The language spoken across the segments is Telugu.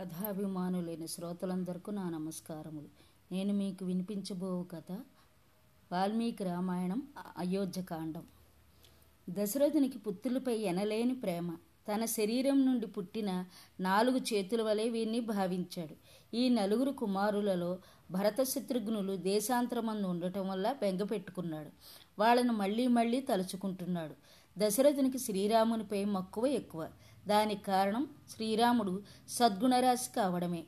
కథాభిమానులైన శ్రోతలందరకు నా నమస్కారములు. నేను మీకు వినిపించబో కథ వాల్మీకి రామాయణం అయోధ్యకాండం దశరథునికి పుత్రులపై ఎనలేని ప్రేమ. తన శరీరం నుండి పుట్టిన నాలుగు చేతుల వలె వీరిని భావించాడు. ఈ నలుగురు కుమారులలో భరత శత్రుఘ్నులు దేశాంతరమందు ఉండటం వల్ల బెంగ పెట్టుకున్నాడు. వాళ్ళను మళ్ళీ మళ్ళీ తలుచుకుంటున్నాడు. దశరథునికి శ్రీరామునిపై మక్కువ ఎక్కువ. దానికి కారణం శ్రీరాముడు సద్గుణరాశి కావడమే.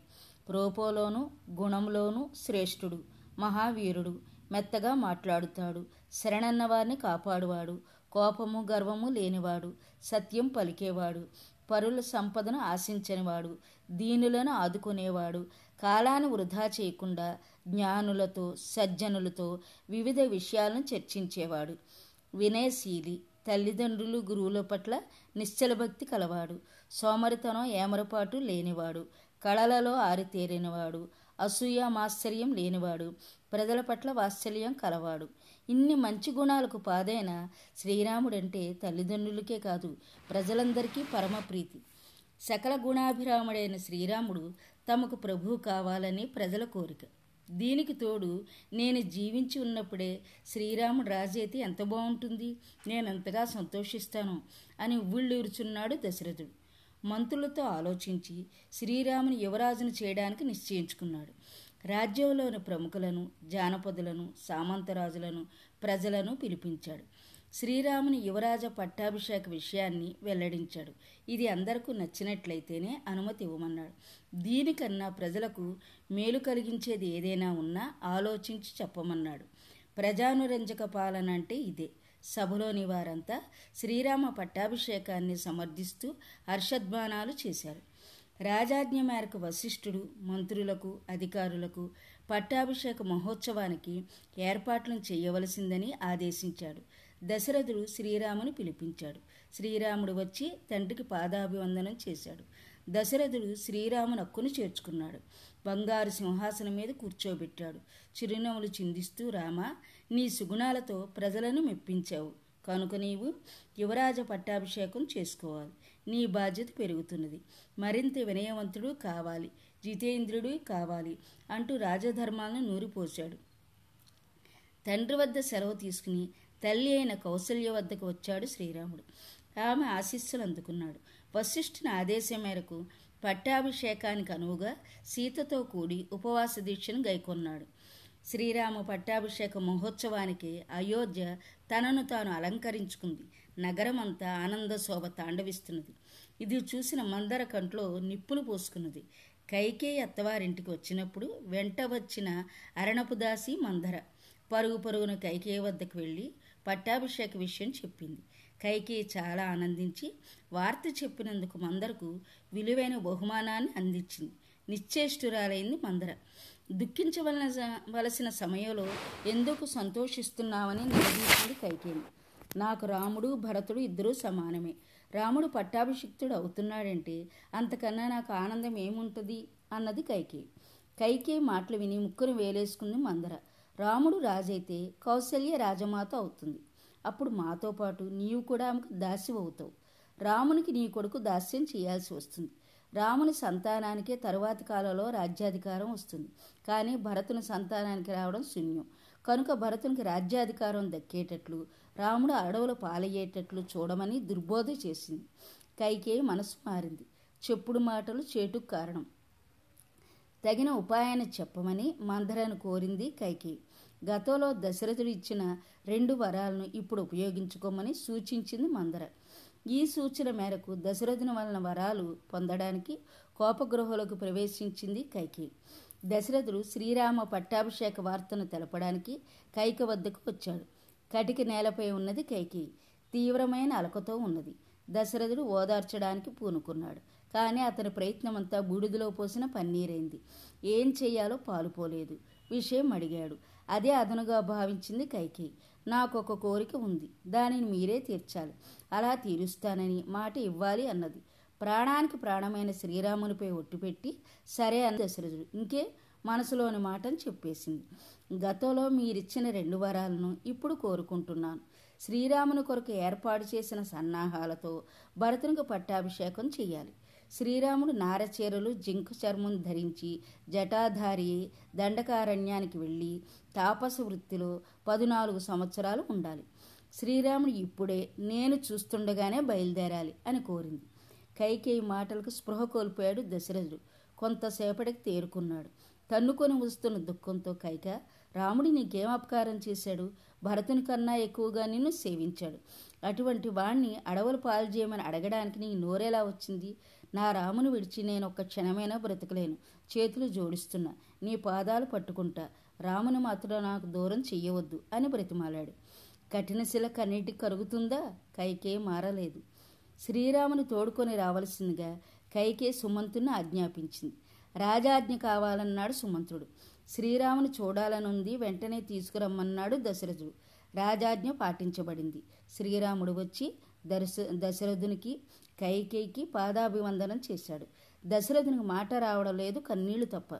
రూపంలోనూ గుణంలోనూ శ్రేష్ఠుడు మహావీరుడు మెత్తగా మాట్లాడుతాడు శరణన్న వారిని కాపాడువాడు కోపము గర్వము లేనివాడు సత్యం పలికేవాడు పరుల సంపదను ఆశించనివాడు దీనులను ఆదుకునేవాడు కాలాన్ని వృధా చేయకుండా జ్ఞానులతో సజ్జనులతో వివిధ విషయాలను చర్చించేవాడు. వినయశీలి తల్లిదండ్రులు గురువుల పట్ల నిశ్చల భక్తి కలవాడు. సోమరితనం ఏమరపాటు లేనివాడు. కళలలో ఆరితేరినవాడు అసూయ మాశ్చర్యం లేనివాడు. ప్రజల పట్ల వాత్సల్యం కలవాడు. ఇన్ని మంచి గుణాలకు పాదైన శ్రీరాముడంటే తల్లిదండ్రులకే కాదు ప్రజలందరికీ పరమప్రీతి సకల గుణాభిరాముడైన శ్రీరాముడు తమకు ప్రభువు కావాలని ప్రజల కోరిక. దీనికి తోడు నేను జీవించి ఉన్నప్పుడే శ్రీరాముడు రాజైతే ఎంత బాగుంటుంది నేనంతగా సంతోషిస్తాను అని ఉవ్విళ్ళూరుచున్నాడు దశరథుడు. మంత్రులతో ఆలోచించి శ్రీరాముని యువరాజును చేయడానికి నిశ్చయించుకున్నాడు. రాజ్యంలోని ప్రముఖులను జానపదులను సామంతరాజులను ప్రజలను పిలిపించాడు. శ్రీరాముని యువరాజ పట్టాభిషేక విషయాన్ని వెల్లడించాడు. ఇది అందరికీ నచ్చినట్లయితేనే అనుమతి ఇవ్వమన్నాడు. దీనికన్నా ప్రజలకు మేలు కలిగించేది ఏదైనా ఉన్నా ఆలోచించి చెప్పమన్నాడు. ప్రజానురంజక పాలన అంటే ఇదే. సభలోని వారంతా శ్రీరామ పట్టాభిషేకాన్ని సమర్థిస్తూ హర్షధ్వానాలు చేశారు. రాజాజ్ఞ మేరకు వశిష్ఠుడు మంత్రులకు అధికారులకు పట్టాభిషేక మహోత్సవానికి ఏర్పాట్లను చేయవలసిందని ఆదేశించాడు. దశరథుడు శ్రీరాముని పిలిపించాడు. శ్రీరాముడు వచ్చి తండ్రికి పాదాభివందనం చేశాడు. దశరథుడు శ్రీరాముని అక్కును చేర్చుకున్నాడు. బంగారు సింహాసనం మీద కూర్చోబెట్టాడు. చిరునవ్వులు చిందిస్తూ రామ నీ సుగుణాలతో ప్రజలను మెప్పించావు. కనుక నీవు యువరాజ పట్టాభిషేకం చేసుకోవాలి. నీ బాధ్యత పెరుగుతున్నది. మరింత వినయవంతుడు కావాలి. జితేంద్రుడు కావాలి అంటూ రాజధర్మాలను నూరిపోశాడు. తండ్రి వద్ద సెలవు తీసుకుని తల్లి అయిన కౌసల్య వద్దకు వచ్చాడు శ్రీరాముడు. ఆమె ఆశీస్సులు అందుకున్నాడు. వశిష్ఠుని ఆదేశం మేరకు పట్టాభిషేకానికి అనువుగా సీతతో కూడి ఉపవాస దీక్షను గైకొన్నాడు. శ్రీరామ పట్టాభిషేక మహోత్సవానికి అయోధ్య తనను తాను అలంకరించుకుంది. నగరమంతా ఆనంద శోభ తాండవిస్తున్నది. ఇది చూసిన మందర కంట్లో నిప్పులు పోసుకున్నది. కైకేయి అత్తవారింటికి వచ్చినప్పుడు వెంట వచ్చిన అరణపుదాసి మందర. పరుగు పరుగున కైకేయి వద్దకు వెళ్ళి పట్టాభిషేక విషయం చెప్పింది. కైకేయి చాలా ఆనందించి వార్త చెప్పినందుకు మందరకు విలువైన బహుమానాన్ని అందించింది. నిశ్చేష్టురాలైంది మందర. దుఃఖించవలసిన సమయంలో ఎందుకు సంతోషిస్తున్నామని నిలదీసింది కైకేయి. నాకు రాముడు భరతుడు ఇద్దరూ సమానమే. రాముడు పట్టాభిషిక్తుడు అవుతున్నాడంటే అంతకన్నా నాకు ఆనందం ఏముంటుంది? అన్నది కైకేయి. కైకే మాటలు విని ముక్కును వేలేసుకుంది మందర. రాముడు రాజైతే కౌశల్య రాజమాత అవుతుంది. అప్పుడు మాతో పాటు నీవు కూడా ఆమెకు దాసి అవుతావు. రామునికి నీ కొడుకు దాస్యం చేయాల్సి వస్తుంది. రాముని సంతానానికే తరువాతి కాలంలో రాజ్యాధికారం వస్తుంది. కానీ భరతుని సంతానానికి రావడం శూన్యం. కనుక భరతునికి రాజ్యాధికారం దక్కేటట్లు రాముడు అడవులు పాలయ్యేటట్లు చూడమని దుర్బోధ చేసింది. కైకేయి మనసు మారింది. చెప్పుడు మాటలు చేటుకు కారణం. తగిన ఉపాయాన్ని చెప్పమని మందరను కోరింది కైకి. గతంలో దశరథుడు ఇచ్చిన రెండు వరాలను ఇప్పుడు ఉపయోగించుకోమని సూచించింది మందర. ఈ సూచన మేరకు దశరథుని వలన వరాలు పొందడానికి కోపగృహలోకి ప్రవేశించింది కైకి. దశరథుడు శ్రీరామ పట్టాభిషేక వార్తను తెలపడానికి కైక వద్దకు వచ్చాడు. కటిక నేలపై ఉన్నది కైకి. తీవ్రమైన అలకతో ఉన్నది. దశరథుడు ఓదార్చడానికి పూనుకున్నాడు. కానీ అతని ప్రయత్నమంతా బూడిదలో పోసిన పన్నీరైంది. ఏం చెయ్యాలో పాలుపోలేదు విషయం అడిగాడు. అదే అదనుగా భావించింది కైకేయి. నాకు ఒక కోరిక ఉంది. దానిని మీరే తీర్చాలి. అలా తీరుస్తానని మాట ఇవ్వాలి అన్నది. ప్రాణానికి ప్రాణమైన శ్రీరామునిపై ఒట్టుపెట్టి సరే అని దశరథుడు. ఇంకే మనసులోని మాటను చెప్పేసింది. గతంలో మీరిచ్చిన రెండు వరాలను ఇప్పుడు కోరుకుంటున్నాను. శ్రీరాముని కొరకు ఏర్పాటు చేసిన సన్నాహాలతో భరతునికి పట్టాభిషేకం చేయాలి శ్రీరాముడు నారచీరలు జింక చర్మం ధరించి జటాధారి దండకారణ్యానికి వెళ్ళి తాపస వృత్తిలో పదునాలుగు సంవత్సరాలు ఉండాలి. శ్రీరాముడు ఇప్పుడే నేను చూస్తుండగానే బయలుదేరాలి అని కోరింది. కైకేయి మాటలకు స్పృహ కోల్పోయాడు దశరథుడు. కొంతసేపటికి తేరుకున్నాడు. తన్నుకొని వస్తున్న దుఃఖంతో కైక రాముడి నీకేం అపకారం చేశాడు? భరతుని కన్నా ఎక్కువగా నిన్ను సేవించాడు. అటువంటి వాణ్ణి అడవులు పాలు చేయమని అడగడానికి నీ నోరెలా వచ్చింది? నా రామును విడిచి నేను ఒక్క క్షణమైనా బ్రతకలేను. చేతులు జోడిస్తున్నా. నీ పాదాలు పట్టుకుంటా. రాముని మాత్రం నాకు దూరం చెయ్యవద్దు అని బ్రతిమాలాడు. కఠినశిల కన్నిటికి కరుగుతుందా? కైకే మారలేదు. శ్రీరాముని తోడుకొని రావలసిందిగా కైకే సుమంతుని ఆజ్ఞాపించింది. రాజాజ్ఞ కావాలన్నాడు సుమంతుడు శ్రీరాముని చూడాలనుంది వెంటనే తీసుకురమ్మన్నాడు దశరథుడు. రాజాజ్ఞ పాటించబడింది. శ్రీరాముడు వచ్చి దర్శ దశరథునికి కైకేయికి పాదాభివందనం చేశాడు. దశరథునికి మాట రావడం లేదు కన్నీళ్ళు తప్ప.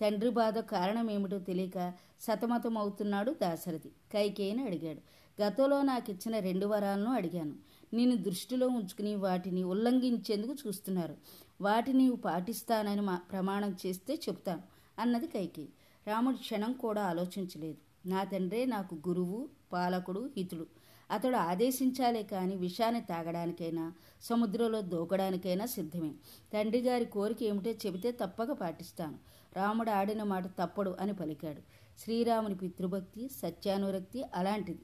తండ్రి బాధ కారణం ఏమిటో తెలియక సతమతమవుతున్నాడు దాశరథి. కైకేయిని అడిగాడు. గతంలో నాకు ఇచ్చిన రెండు వరాలను అడిగాను. నేను దృష్టిలో ఉంచుకుని వాటిని ఉల్లంఘించేందుకు చూస్తున్నారు. వాటిని నీవు పాటిస్తానని మా ప్రమాణం చేస్తే చెప్తాను అన్నది కైకేయి. రాముడు క్షణం కూడా ఆలోచించలేదు. నా తండ్రే నాకు గురువు పాలకుడు హితుడు. అతడు ఆదేశించాలే కానీ విషాన్ని తాగడానికైనా సముద్రంలో దూకడానికైనా సిద్ధమే. తండ్రి గారి కోరిక ఏమిటో చెబితే తప్పక పాటిస్తాను. రాముడు ఆడిన మాట తప్పడు అని పలికాడు. శ్రీరాముని పితృభక్తి సత్యానురక్తి అలాంటిది.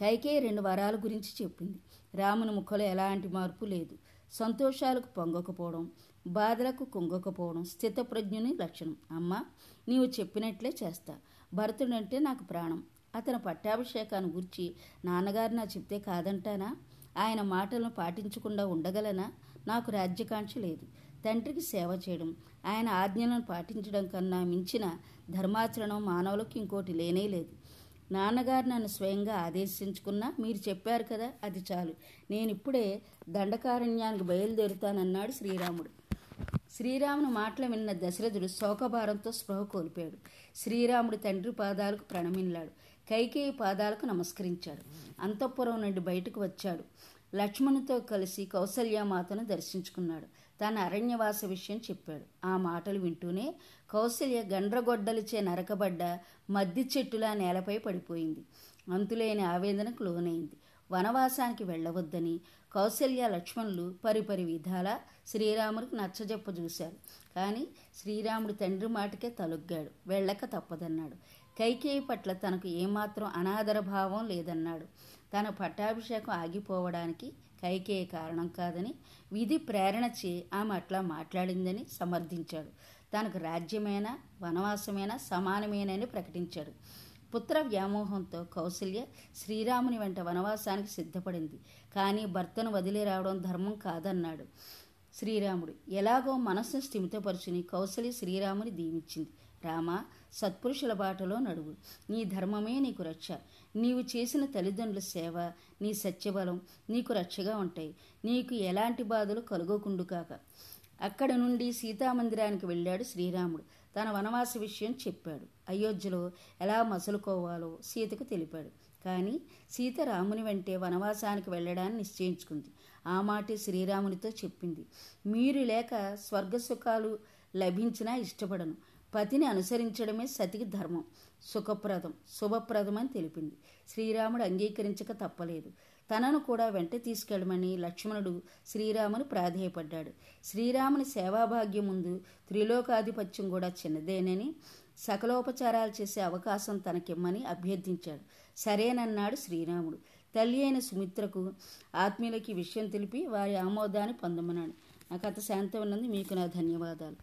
కైకేయి రెండు వరాల గురించి చెప్పింది. రాముని ముఖంలో ఎలాంటి మార్పు లేదు. సంతోషాలకు పొంగకపోవడం బాధలకు కుంగకపోవడం స్థితప్రజ్ఞుని లక్షణం. అమ్మా నీవు చెప్పినట్లే చేస్తా. భరతుడంటే నాకు ప్రాణం. అతను పట్టాభిషేకాన్ని గురించి నాన్నగారు నా చెప్తే కాదంటానా? ఆయన మాటలను పాటించకుండా ఉండగలనా? నాకు రాజ్యకాంక్ష లేదు. తండ్రికి సేవ చేయడం ఆయన ఆజ్ఞలను పాటించడం కన్నా మించిన ధర్మాచరణం మానవులకు ఇంకోటి లేనే లేదు. నాన్నగారు నన్ను స్వయంగా ఆదేశించుకున్నా మీరు చెప్పారు కదా అది చాలు. నేను ఇప్పుడే దండకారణ్యానికి బయలుదేరుతానన్నాడు శ్రీరాముడు. శ్రీరాముని మాటలు విన్న దశరథుడు శోకభారంతో స్పృహ కోల్పోయాడు. శ్రీరాముడు తండ్రి పాదాలకు ప్రణమిల్లాడు. కైకేయి పాదాలకు నమస్కరించాడు. అంతఃపురం నుండి బయటకు వచ్చాడు. లక్ష్మణుతో కలిసి కౌసల్యామాతను దర్శించుకున్నాడు. తన అరణ్యవాస విషయం చెప్పాడు. ఆ మాటలు వింటూనే కౌసల్య గండ్రగొడ్డలిచే నరకబడ్డ మద్ది చెట్టులా నేలపై పడిపోయింది. అంతులేని ఆవేదనకు లోనైంది. వనవాసానికి వెళ్ళవద్దని కౌసల్య లక్ష్మణులు పరిపరి విధాల శ్రీరాముడికి నచ్చజెప్ప చూశారు కానీ శ్రీరాముడు తండ్రి మాటకే తలొగ్గాడు. వెళ్ళక తప్పదన్నాడు. కైకేయి పట్ల తనకు ఏమాత్రం అనాదర భావం లేదన్నాడు. తన పట్టాభిషేకం ఆగిపోవడానికి కైకేయ కారణం కాదని విధి ప్రేరణ చే ఆమె అట్లా మాట్లాడిందని సమర్థించాడు. తనకు రాజ్యమైనా వనవాసమైనా సమానమేనని ప్రకటించాడు. పుత్ర వ్యామోహంతో కౌసల్య శ్రీరాముని వెంట వనవాసానికి సిద్ధపడింది. కానీ భర్తను వదిలి రావడం ధర్మం కాదన్నాడు శ్రీరాముడు. ఎలాగో మనస్సును స్థిమితపరుచుని కౌసల్య శ్రీరాముని దీవించింది. రామ సత్పురుషుల బాటలో నడువు. నీ ధర్మమే నీకు రక్ష. నీవు చేసిన తల్లిదండ్రుల సేవ నీ సత్యబలం నీకు రక్షగా ఉంటాయి. నీకు ఎలాంటి బాధలు కలుగకుండు కాక. అక్కడ నుండి సీతామందిరానికి వెళ్ళాడు శ్రీరాముడు. తన వనవాస విషయం చెప్పాడు. అయోధ్యలో ఎలా మసలుకోవాలో సీతకు తెలిపాడు. కానీ సీత రాముని వెంటే వనవాసానికి వెళ్ళడాన్ని నిశ్చయించుకుంది. ఆ మాట శ్రీరామునితో చెప్పింది. మీరు లేక స్వర్గసుఖాలు లభించినా ఇష్టపడను. పతిని అనుసరించడమే సతికి ధర్మం. సుఖప్రదం శుభప్రదం అని తెలిపింది. శ్రీరాముడు అంగీకరించక తప్పలేదు. తనను కూడా వెంట తీసుకెళ్ళమని లక్ష్మణుడు శ్రీరాముని ప్రాధేయపడ్డాడు. శ్రీరాముని సేవాభాగ్యం ముందు త్రిలోకాధిపత్యం కూడా చిన్నదేనని సకలోపచారాలు చేసే అవకాశం తనకిమ్మని అభ్యర్థించాడు. సరేనన్నాడు శ్రీరాముడు. తల్లి అయిన సుమిత్రకు ఆత్మీయులకి విషయం తెలిపి వారి ఆమోదాన్ని పొందమన్నాడు. నా కథ శాంతం ఉన్నది మీకు నా ధన్యవాదాలు.